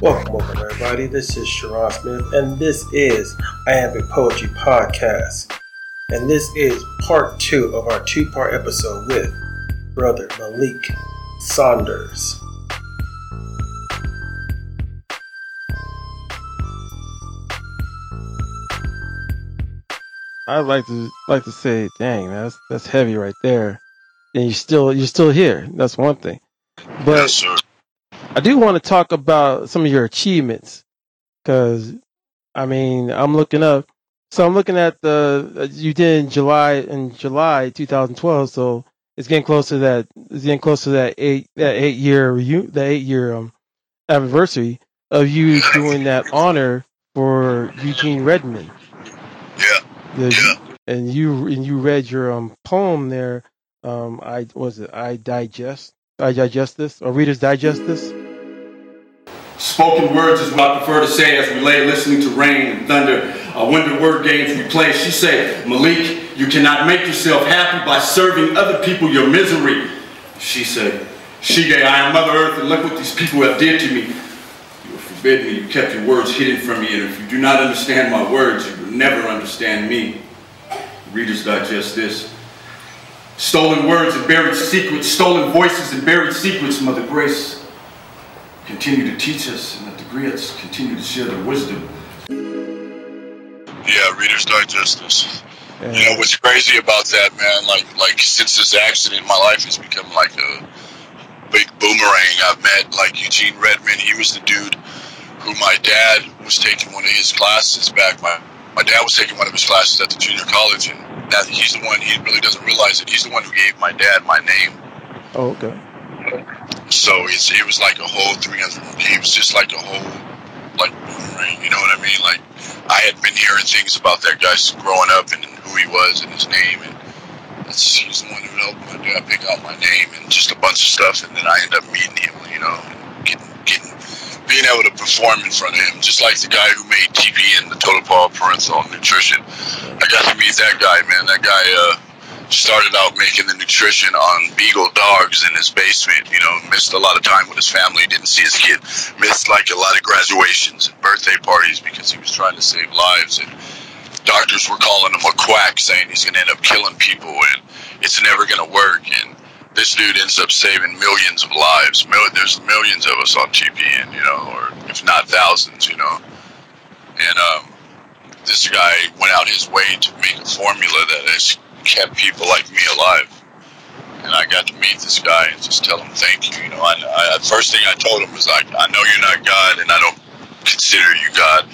Welcome, welcome, everybody. This is Sharon Smith, and this is I Have a Poetry Podcast. And this is part two of our two part episode with Brother Malik Saunders. I'd like to like to say, dang, that's that's heavy right there. And you still you're still here. That's one thing. But yes, sir. I do want to talk about some of your achievements because I mean I'm looking up. So I'm looking at the uh, you did in July in July 2012. So it's getting close to that. It's getting close to that eight that eight year reu- that eight year um, anniversary of you doing that honor for Eugene Redmond. Yeah. The, Yeah. and you and you read your um poem there. Um, I was it I digest I digest this or Reader's Digest this. Spoken words is what I prefer to say as we lay listening to rain and thunder. Uh, when the word games we play, she said, Malik, you cannot make yourself happy by serving other people your misery. She said, Shige, I am Mother Earth, and look what these people have did to me. You have forbidden me, you kept your words hidden from me, and if you do not understand my words, you will never understand me. Readers digest this. Stolen words and buried secrets, stolen voices and buried secrets, Mother Grace. Continue to teach us, and let the griots continue to share their wisdom. Yeah, Reader's Digest this. And, You know what's crazy about that, man? Like, like since this accident, my life has become like a big boomerang. I've met like Eugene Redmond. He was the dude who my dad was taking one of his classes back. My my dad was taking one of his classes at the junior college, and that he's the one. He really doesn't realize it. He's the one who gave my dad my name. oh, okay. So it's, it was like a whole 300. He was just like a whole, like, boomerang, you know what I mean? Like, I had been hearing things about that guy growing up and who he was and his name. And he's the one who helped my dad pick out my name and just a bunch of stuff. And then I end up meeting him, you know, getting, getting, being able to perform in front of him, just like the guy who made TV and the Total Power Parenteral Nutrition. I got to meet that guy, man. That guy, uh, started out making the nutrition on beagle dogs in his basement. You know, missed a lot of time with his family. Didn't see his kid. Missed like a lot of graduations and birthday parties because he was trying to save lives. And doctors were calling him a quack, saying he's going to end up killing people and it's never going to work. And this dude ends up saving millions of lives. There's millions of us on TPN, you know, or if not thousands, you know. And um, this guy went out his way to make a formula that has kept people like me alive. And I got to meet this guy and just tell him thank you. You know, I, I, the first thing I told him was like, I know you're not God, and I don't consider you God.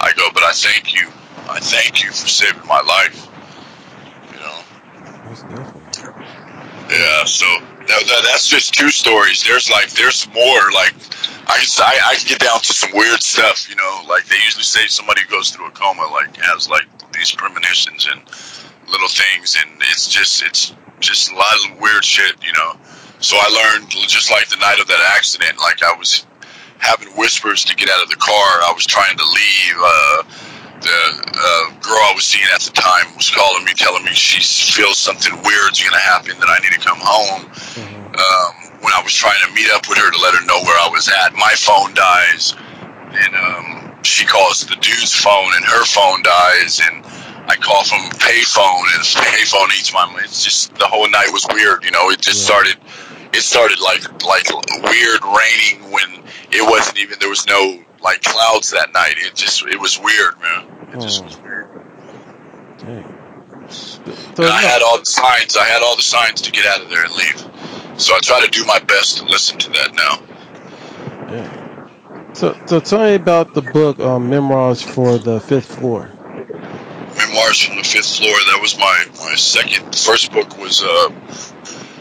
I go, but I thank you. I thank you for saving my life. You know. Definitely. Yeah, so that, that, that's just two stories. There's like there's more. Like I can I, I can get down to some weird stuff. You know, like they usually say somebody who goes through a coma like has like these premonitions and little things, and it's just it's just a lot of weird shit. You know. So I learned just like the night of that accident. Like I was having whispers to get out of the car. I was trying to leave. Uh, the uh, girl I was seeing at the time was calling me, telling me she feels something weird's going to happen, that I need to come home. Mhm. Um, when I was trying to meet up with her to let her know where I was at, my phone dies, and um, she calls the dude's phone, and her phone dies, and I call from payphone, and payphone eats my. It's just the whole night was weird, you know. It just Yeah. started. It started like like weird raining when it wasn't even there was no like clouds that night. It just it was weird, man. It just was weird. Dang. So, I had all the signs. I had all the signs to get out of there and leave. So I try to do my best to listen to that now. yeah. So, so tell me about the book, um, Memoirs for the Fifth Floor. Memoirs from the Fifth Floor. That was my my second. First book was uh,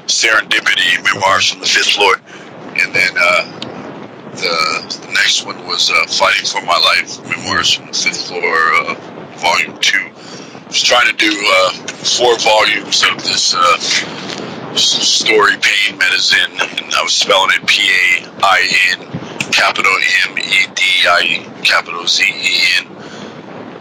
Serendipity. Memoirs from the Fifth Floor, and then uh, the the next one was uh, Fighting for My Life. Memoirs from the Fifth Floor, uh, Volume Two. I was trying to do uh, four volumes of this uh, story, Pain Medicine, and I was spelling it P A I N, capital M E D I, capital Z E N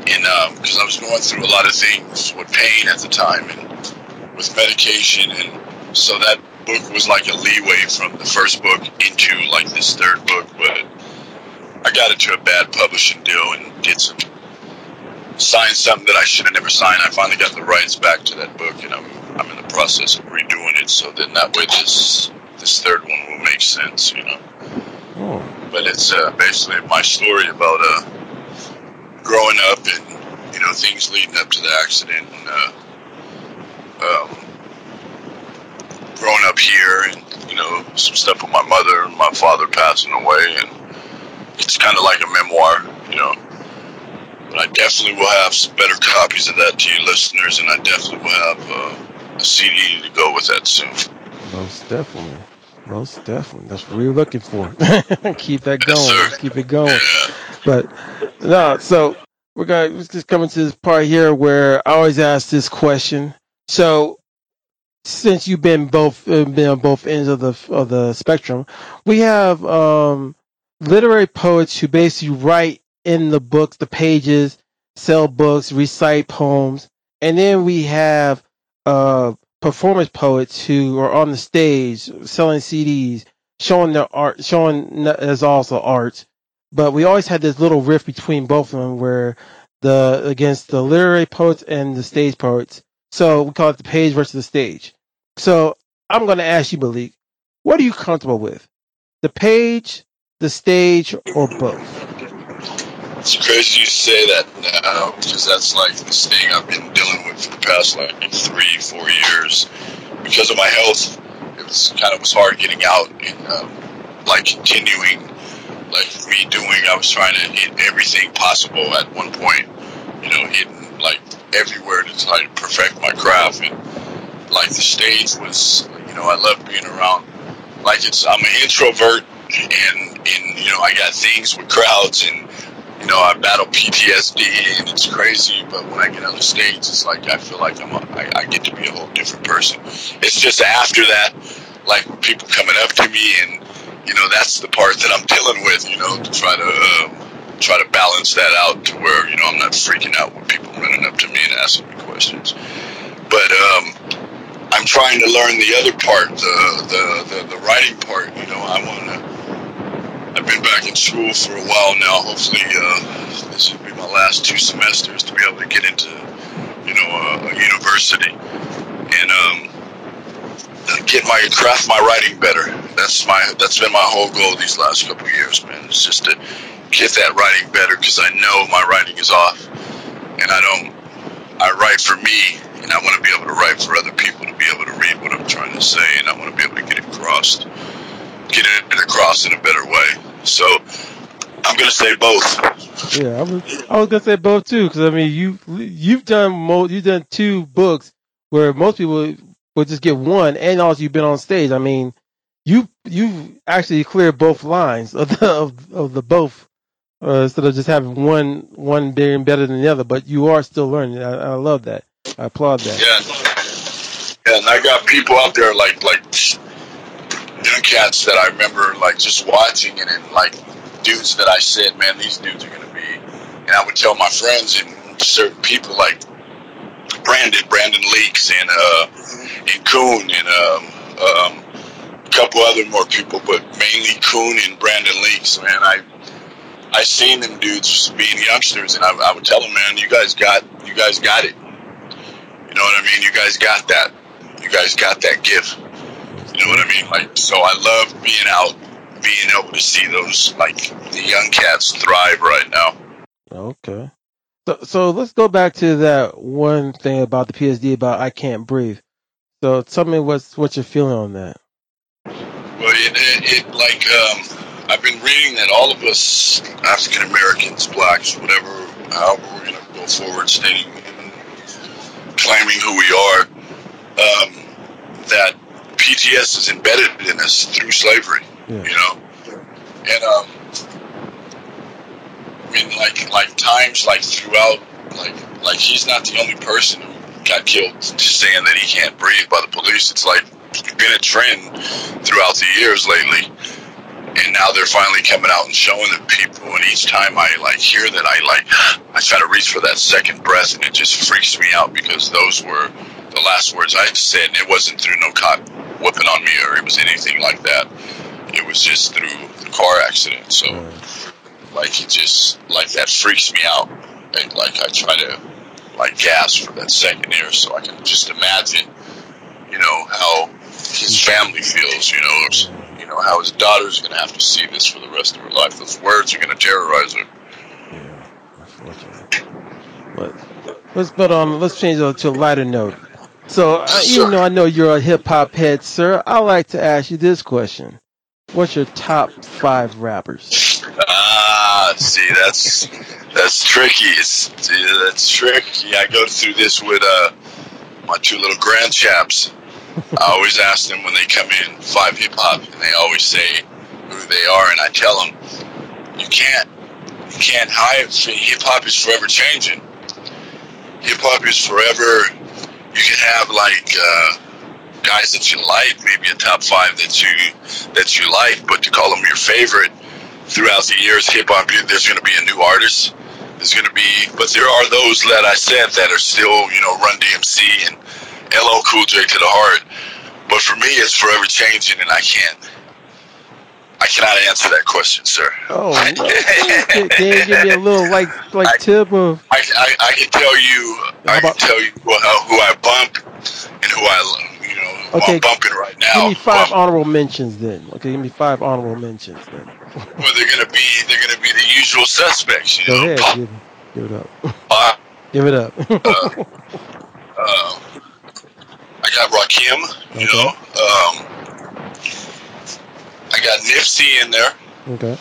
and because I was going through a lot of things with pain at the time and with medication, and so that book was like a leeway from the first book into like this third book. But I got into a bad publishing deal and did some signed something that I should have never signed. I finally got the rights back to that book, and I'm I'm in the process of redoing it. So then that way this this third one will make sense, you know. Oh, But it's uh, basically my story about uh, growing up and you know things leading up to the accident and uh, um, growing up here and you know some stuff with my mother and my father passing away and it's kind of like a memoir, you know. But I definitely will have some better copies of that to you listeners, and I definitely will have uh, a CD to go with that soon. most definitely. Most definitely. That's what we were looking for. Keep that going. Keep it going. But no, so we're gonna let's just coming to this part here where I always ask this question. So since you've been both uh, been on both ends of the of the spectrum, we have um, literary poets who basically write in the books, the pages, sell books, recite poems, and then we have uh, performance poets who are on the stage selling CDs, showing their art, showing as also art but we always had this little rift between both of them where the against the literary poets and the stage poets. So we call it the page versus the stage. So I'm going to ask you, Malik, what are you comfortable with? The page, the stage, or both? It's crazy you say that now because that's like this thing I've been dealing with for the past like three, four years. Because of my health, it was kind of was hard getting out and um, like continuing, like redoing. I was trying to hit everything possible at one point, you know, hitting like everywhere to try to perfect my craft. And like the stage was, you know, I love being around. Like it's, I'm an introvert, and and you know, I got things with crowds and you know, I battle PTSD and it's crazy, but when I get on the stage, it's like I feel like I'm a, I, I get to be a whole different person. It's just after that, like people coming up to me and you know that's the part that I'm dealing with, you know, to try to um, try to balance that out to where you know I'm not freaking out when people running up to me and asking me questions. But um, I'm trying to learn the other part, the the the, the writing part. You know, I want to. I've been back in school for a while now. Hopefully, uh, this will be my last two semesters to be able to get into, you know, a, a university and um, uh, get my craft my writing better. That's my that's been my whole goal these last couple years, man. It's just to get that writing better because I know my writing is off, and I don't. I write for me, and I want to be able to write for other people to be able to read what I'm trying to say, and I want to be able to get it across, get it across in a better way. So I'm gonna say both. Yeah, I was I was gonna say both too because I mean you you've done mo you've done two books where most people would just get one, and also you've been on stage. I mean, you you actually cleared both lines of the of, of the both uh, instead of just having one one being better than the other. But you are still learning. I, I love that. I applaud that. Yeah. Yeah, and I got people out there like like young cats that I remember like just watching it and like dudes that I said, man, these dudes are gonna be and I would tell my friends and certain people like Brandon, Brandon Leaks and uh and Coon and um um a couple other more people, but mainly Coon and Brandon Leaks, man. I I seen them dudes being youngsters and I, I would tell them, man, you guys got you guys got it. You know what I mean? You guys got that. You guys got that gift. You know what I mean? Like, so I love being out, being able to see those like the young cats thrive right now. Okay. So so let's go back to that one thing about the PSD about I can't breathe. So tell me what's what you're feeling on that. Well, it, it, it like um, I've been reading that all of us African Americans, blacks, whatever, however we're gonna go forward, stating, claiming who we are, um, that PTS is embedded in us through slavery. Yeah. You know, and um, I mean, like like times like throughout, like like he's not the only person who got killed just saying that he can't breathe by the police. It's like been a trend throughout the years lately. And now they're finally coming out and showing the people. And each time I like hear that, I like I try to reach for that second breath, and it just freaks me out because those were the last words I said. And it wasn't through no cop whipping on me or it was anything like that. It was just through the car accident. So, Right. like it just like that freaks me out. And like I try to like gasp for that second air so I can just imagine, you know, how his family feels, you know, you know, how his daughter's gonna have to see this for the rest of her life. Those words are gonna terrorize her. Yeah, unfortunately. But let's but um let's change it to a lighter note. So uh, even though I know you're a hip hop head, sir, I like to ask you this question: What's your top five rappers? Ah, see, that's that's tricky. It's, that's tricky. I go through this with uh, my two little grand chaps. I always ask them when they come in five hip hop, and they always say who they are, and I tell them you can't you can't hide. Hip hop is forever changing. Hip hop is forever. You can have like uh, guys that you like, maybe a top five that you that you like, but to call them your favorite throughout the years, hip hop, there's going to be a new artist. There's going to be, but there are those that I said that are still, you know, Run DMC and LL Cool J to the heart. But for me, it's forever changing, and I can't. I cannot answer that question, sir. Oh, can, give me a little like like I- tip of? I, I, I can tell you, I How can about- tell you who, who I bump and who I, you know, who Okay, I'm bumping right now. Give me five honorable mentions then. Okay, give me five honorable mentions then. well, they're gonna be, they're gonna be the usual suspects. You Go know, ahead, give, give it up. Pac, Give it up. uh, I got Rakim, you Okay. know. Um, got Nipsey in there, okay.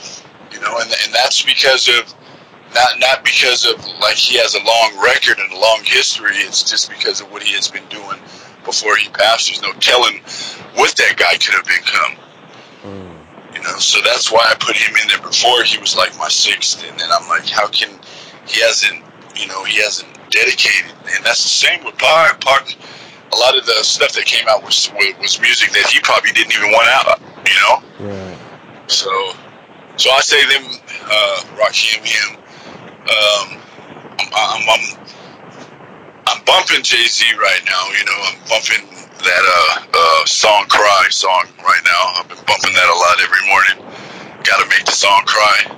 you know, and, and that's because of not not because of like he has a long record and a long history. It's just because of what he has been doing before he passed. There's no telling what that guy could have become. Mm. You know, so that's why I put him in there before he was like my sixth, and then I'm like, how can he hasn't, you know, he hasn't dedicated, and that's the same with Pac. Pac, a lot of the stuff that came out was was music that he probably didn't even want out, you know. Right. So, so I say them, uh, Rakim, him. Um, I'm, I'm, I'm, I'm bumping Jay Z right now. You know, I'm bumping that uh, uh, song "Cry" song right now. I've been bumping that a lot every morning. Got to make the song cry.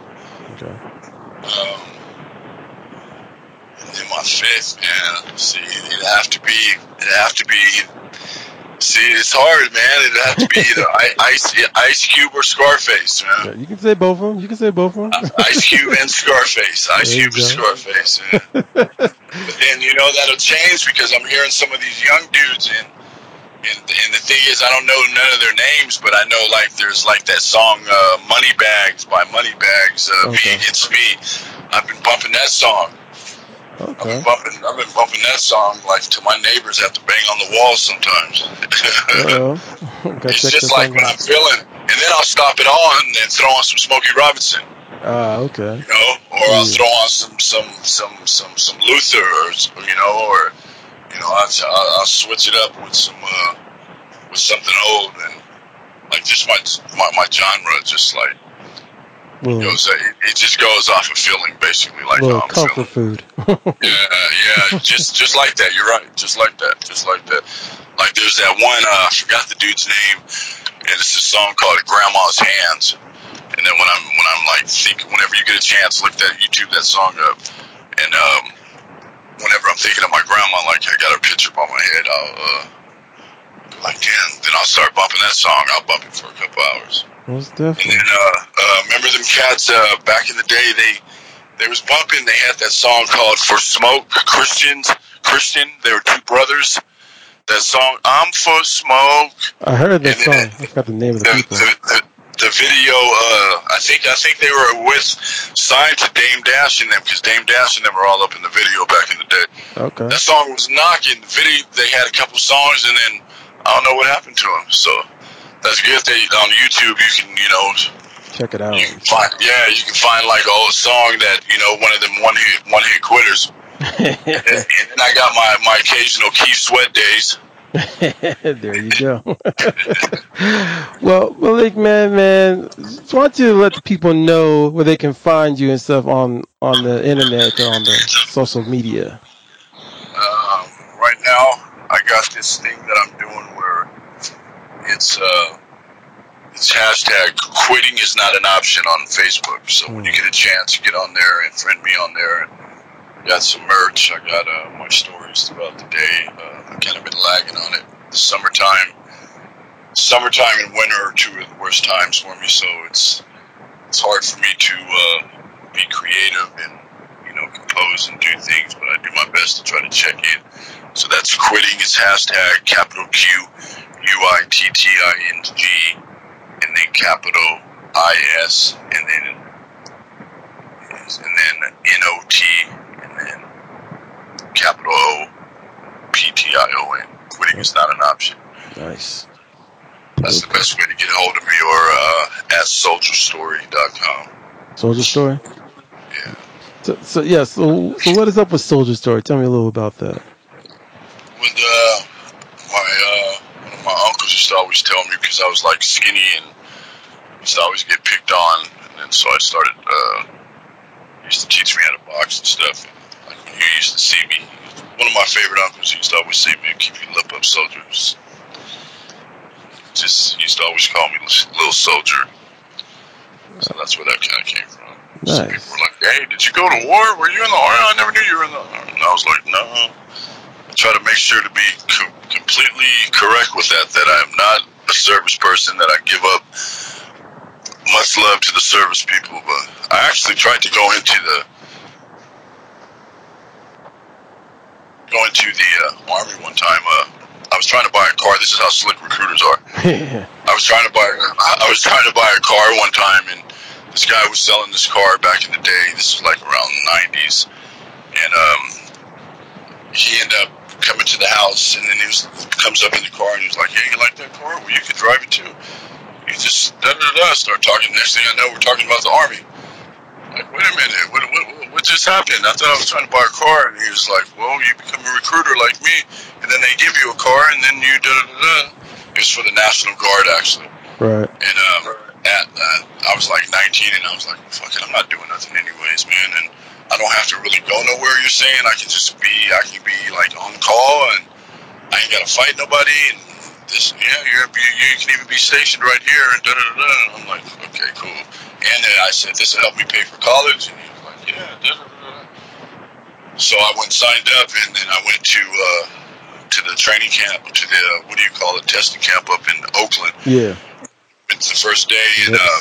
Okay. Um, and then my fifth, man. See, it'd have to be, it'd have to be. See, it's hard, man. It'd have to be either Ice, Ice Cube or Scarface, man. Yeah, you can say both of them. You can say both of them. Ice Cube and Scarface. Ice Cube and. Scarface. Yeah. but then you know that'll change because I'm hearing some of these young dudes and and, and the thing is I don't know none of their names, but I know like there's like that song uh, "Money Bags" by Moneybags, uh, Okay. "Me Against Me." I've been bumping that song. I've okay. been bumping. I've been bumping that song like to my neighbors have to bang on the walls sometimes. It's just like when out. I'm feeling, and then I'll stop it on and throw on some Smokey Robinson. Ah, okay. you know, or I'll Mm. throw on some some some some some Luther, or you know, or you know, I'll, I'll, I'll switch it up with some uh, with something old and like just my my, my genre, just like Little, goes, it, it just goes off of feeling, basically, like little I'm comfort feeling. food. Yeah, yeah, just just like that. You're right, just like that, just like that. Like there's that one, uh, I forgot the dude's name, and it's a song called "Grandma's Hands." And then when I'm when I'm like think, whenever you get a chance, look that YouTube that song up, and um, whenever I'm thinking of my grandma, like I got a picture above my head, I'll uh, like damn. Then I'll start bumping that song. I'll bump it for a couple hours. Most And definitely. then uh, uh, remember them cats uh, back in the day? They they was bumping. They had that song called "For Smoke." Christians, Christian. They were two brothers. That song, "I'm for Smoke." I heard that and song. I forgot the name of the The, people. the, the, the video. Uh, I think I think they were with signed to Dame Dash and them because Dame Dash and them were all up in the video back in the day. Okay. That song was knocking. The video. They had a couple songs and then I don't know what happened to them. So that's good. They on YouTube you can you know Check it out. you can find yeah, you can find like old song that you know one of them one hit one hit quitters. And, and I got my my occasional Keith Sweat days. there you go. well, Malik, man, man, just want you to let the people know where they can find you and stuff on on the internet or on the social media. Um, right now, I got this thing that I'm doing where it's uh it's hashtag quitting is not an option on Facebook. So when you get a chance, get on there and friend me on there. And got some merch. I got uh, my stories throughout the day. Uh, I've kind of been lagging on it. The summertime, summertime and winter are two of the worst times for me. So it's it's hard for me to uh, be creative and you know compose and do things. But I do my best to try to check in. So that's quitting. It's hashtag capital Q I T T I N G and then capital I S and then and then N O T and then capital O P T I O N. Quitting is not an option. Nice. That's the best way to get a hold of me or uh, at soldierstory.com. Soldier Story? Yeah. So, so yeah, so, so what is up with Soldier Story? Tell me a little about that. When uh, my uh, my uncles used to always tell me because I was like skinny and used to always get picked on, and then so I started. Uh, used to teach me how to box and stuff. And, like when you used to see me, one of my favorite uncles used to always say, "Man, keep your lip up, soldiers." Just used to always call me little soldier. So that's where that kind of came from. Nice. people were like, "Hey, did you go to war? Were you in the army? I never knew you were in the army." And I was like, "No." Try to make sure to be co- completely correct with that. That I am not a service person. That I give up much love to the service people. But I actually tried to go into the go into the uh, army one time. Uh, I was trying to buy a car. This is how slick recruiters are. I was trying to buy. I was trying to buy a car one time, and this guy was selling this car back in the day. This was like around the '90s, and um, he ended up to the house, and then he was comes up in the car, and he's like, "Hey, you like that car? Well, you can drive it too." He just da da da start talking. Next thing I know, we're talking about the army. Like, wait a minute, what, what, what- what just happened? I thought I was trying to buy a car, and he was like, "Well, you become a recruiter like me, and then they give you a car, and then you da da da da." It was for the National Guard, actually. Right. And um, at, uh, I was like 19, and I was like, "Fuck it, I'm not doing nothing anyways, man." And I don't have to really go nowhere. You're saying I can just be, I can be like on call, and I ain't gotta fight nobody. And this, yeah, you're, you, you can even be stationed right here, and da da da. I'm like, okay, cool. And then I said, this will help me pay for college, and he was like, yeah. So I went signed up, and then I went to uh, to the training camp, to the uh, what do you call it, testing camp up in Oakland. Yeah. It's the first day, and uh,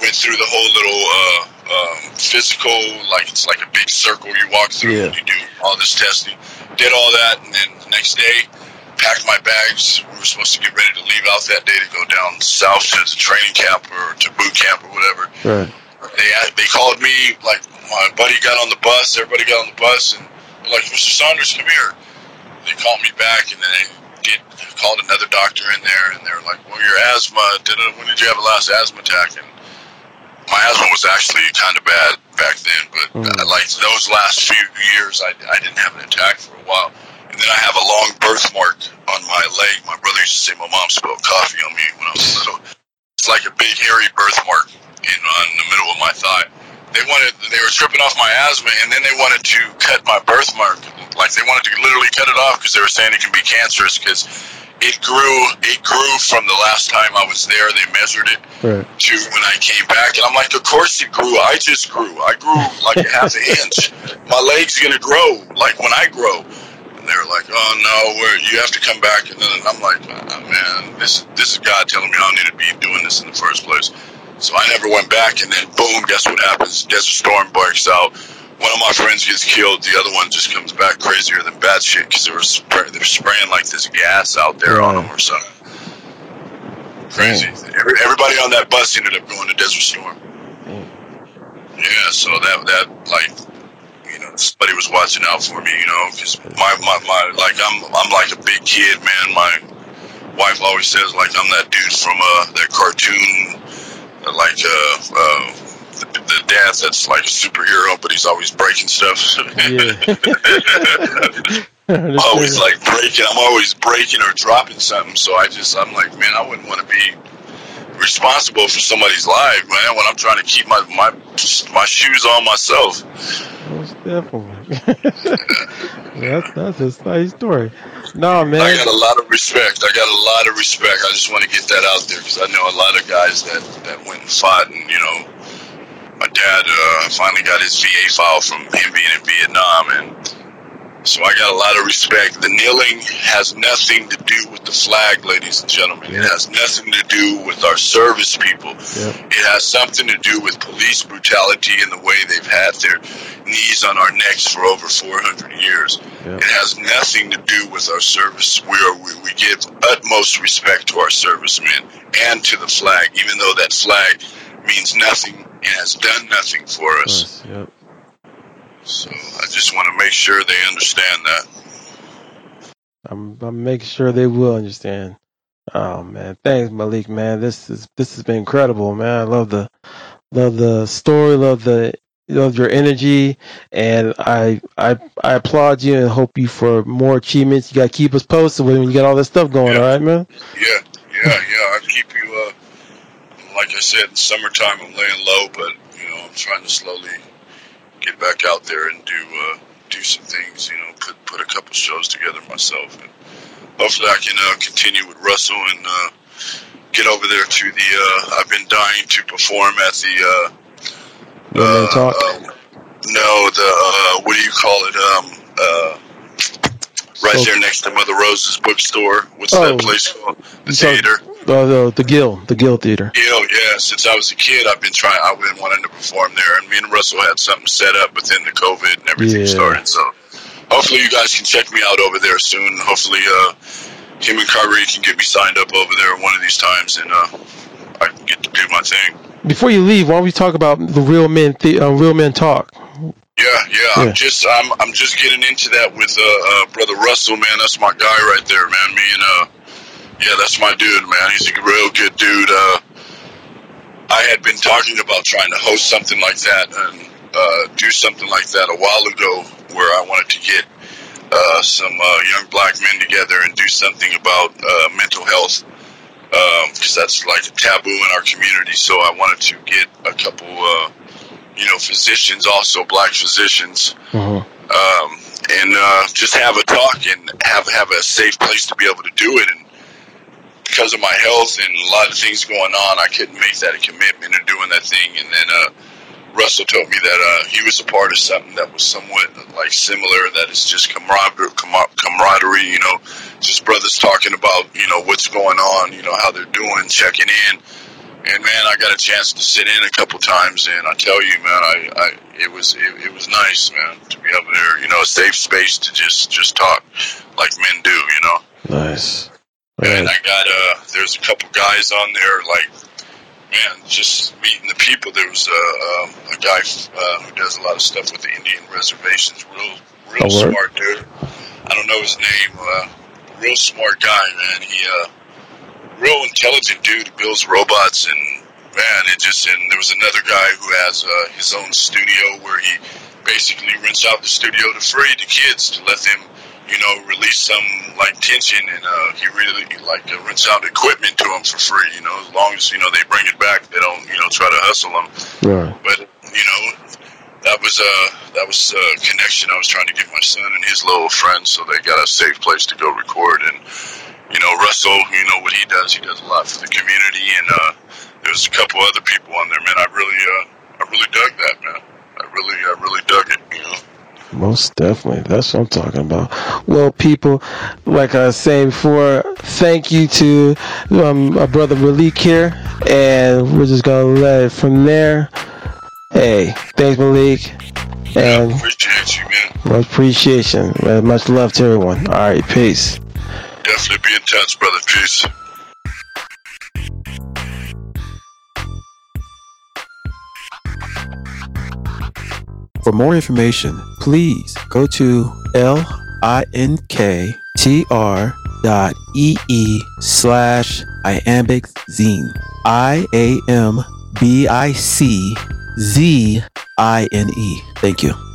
went through the whole little uh, um, physical, like it's like a big circle you walk through Yeah. and you do all this testing. Did all that, and then the next day, packed my bags. We were supposed to get ready to leave out that day to go down south to the training camp or to boot camp or whatever. Right. They they called me like my buddy got on the bus. Everybody got on the bus, and like, "Mr. Saunders, come here." They called me back, and then they did called another doctor in there, and they were like, "Well, your asthma. Did it, when did you have a last asthma attack?" And my asthma was actually kind of bad back then, but Mm. uh, like those last few years, I, I didn't have an attack for a while. And then I have a long birthmark on my leg. My brother used to say my mom spilled coffee on me when I was little. It's like a big hairy birthmark in, on the middle of my thigh. They wanted, they were stripping off my asthma, and then they wanted to cut my birthmark. Like they wanted to literally cut it off because they were saying it can be cancerous because it grew, it grew from the last time I was there. They measured it Right. to when I came back, and I'm like, of course it grew. I just grew. I grew like a half an inch. My leg's gonna grow like when I grow. And they're like, oh no, we're, you have to come back. And then I'm like, oh, man, this this is God telling me I don't need to be doing this in the first place. So I never went back, and then boom, guess what happens? Desert Storm breaks out. One of my friends gets killed. The other one just comes back crazier than bad shit because they were spray- they were spraying like this gas out there on them or something. Crazy. Every, everybody on that bus ended up going to Desert Storm. Yeah, so that that like you know somebody was watching out for me, you know, because my, my my like I'm I'm like a big kid, man. My wife always says like I'm that dude from uh that cartoon, like uh, uh dad that's like a superhero, but he's always breaking stuff. Yeah. always like breaking. I'm always breaking or dropping something. So I just, I'm like, man, I wouldn't want to be responsible for somebody's life, man. When I'm trying to keep my my my shoes on myself. Most definitely. that's that's a nice story. No, man. I got a lot of respect. I got a lot of respect. I just want to get that out there because I know a lot of guys that that went and fought, and you know, dad uh, finally got his VA file from him being in Vietnam, and so I got a lot of respect. The kneeling has nothing to do with the flag, ladies and gentlemen. It has nothing to do with our service people. It has something to do with police brutality and the way they've had their knees on our necks for over 400 years. It has nothing to do with our service. We, are, we, we give utmost respect to our servicemen and to the flag, even though that flag means nothing and has done nothing for us. Yep. So I just want to make sure they understand that. I'm I'm making sure they will understand. Oh man, thanks Malik, man. This is this has been incredible, man. I love the love the story, love the love your energy, and I I I applaud you and hope you for more achievements. You got to keep us posted when you got all this stuff going. Yeah. All right, man. Yeah, yeah, yeah. I keep you. Uh, like I said, in summertime I'm laying low, but you know I'm trying to slowly get back out there and do uh, do some things. You know, put put a couple shows together myself, and hopefully I can uh, continue with Russell and uh, get over there to the. Uh, I've been dying to perform at the. Uh, uh, talk. uh, no, the uh, what do you call it? Um, uh, right So- there next to Mother Rose's bookstore. What's Oh. that place called? The So- theater. The the Guild, the Guild Theater. Guild, yeah. Since I was a kid, I've been trying. I've been wanting to perform there, and me and Russell had something set up, but then the COVID and everything Yeah. started. So, hopefully, you guys can check me out over there soon. Hopefully, uh, him and Kyrie can get me signed up over there one of these times, and uh, I can get to do my thing. Before you leave, why don't we talk about the Real Men the, uh, Real Men Talk? Yeah, yeah. Yeah. I'm just, I'm, I'm just getting into that with uh, uh, brother Russell, man. That's my guy right there, man. Me and uh, yeah, that's my dude, man. He's a real good dude. Uh, I had been talking about trying to host something like that and uh, do something like that a while ago, where I wanted to get uh, some uh, young black men together and do something about uh, mental health because that's like a taboo in our community. So I wanted to get a couple, uh, you know, physicians, also black physicians, Uh-huh. um, and uh, just have a talk and have have a safe place to be able to do it. And because of my health and a lot of things going on, I couldn't make that a commitment of doing that thing. And then uh, Russell told me that uh, he was a part of something that was somewhat like similar. That is just camaraderie, camaraderie. You know, just brothers talking about you know what's going on, you know how they're doing, checking in. And man, I got a chance to sit in a couple times, and I tell you, man, I, I it was it, it was nice, man, to be up there. You know, a safe space to just just talk like men do. You know. Nice. And I got uh, there's a couple guys on there, like man, just meeting the people. There was uh, um, a guy uh, who does a lot of stuff with the Indian reservations. Real, real Oh, word? smart dude. I don't know his name. Uh, real smart guy, man. He uh, real intelligent dude. He builds robots and man, it just and there was another guy who has uh, his own studio where he basically rents out the studio to free to kids to let them you know, release some like tension, and uh, he really like uh, rents out equipment to them for free. You know, as long as you know they bring it back, they don't you know try to hustle them. Right. But you know, that was uh that was a connection I was trying to give my son and his little friends, so they got a safe place to go record. And you know, Russell, you know what he does. He does a lot for the community, and uh, there's a couple other people on there. Man, I really uh I really dug that, man. I really I really dug it. You know. Most definitely. That's what I'm talking about. Well, people, like I was saying before, thank you to um, my brother Malik here, and we're just going to let it from there. Hey, thanks, Malik, and Appreciate you, man. much appreciation. Much love to everyone. All right, peace. Definitely be in touch, brother. Peace. For more information, please go to linktr dot ee slash iambic zine. I A M B I C Z I N E. Thank you.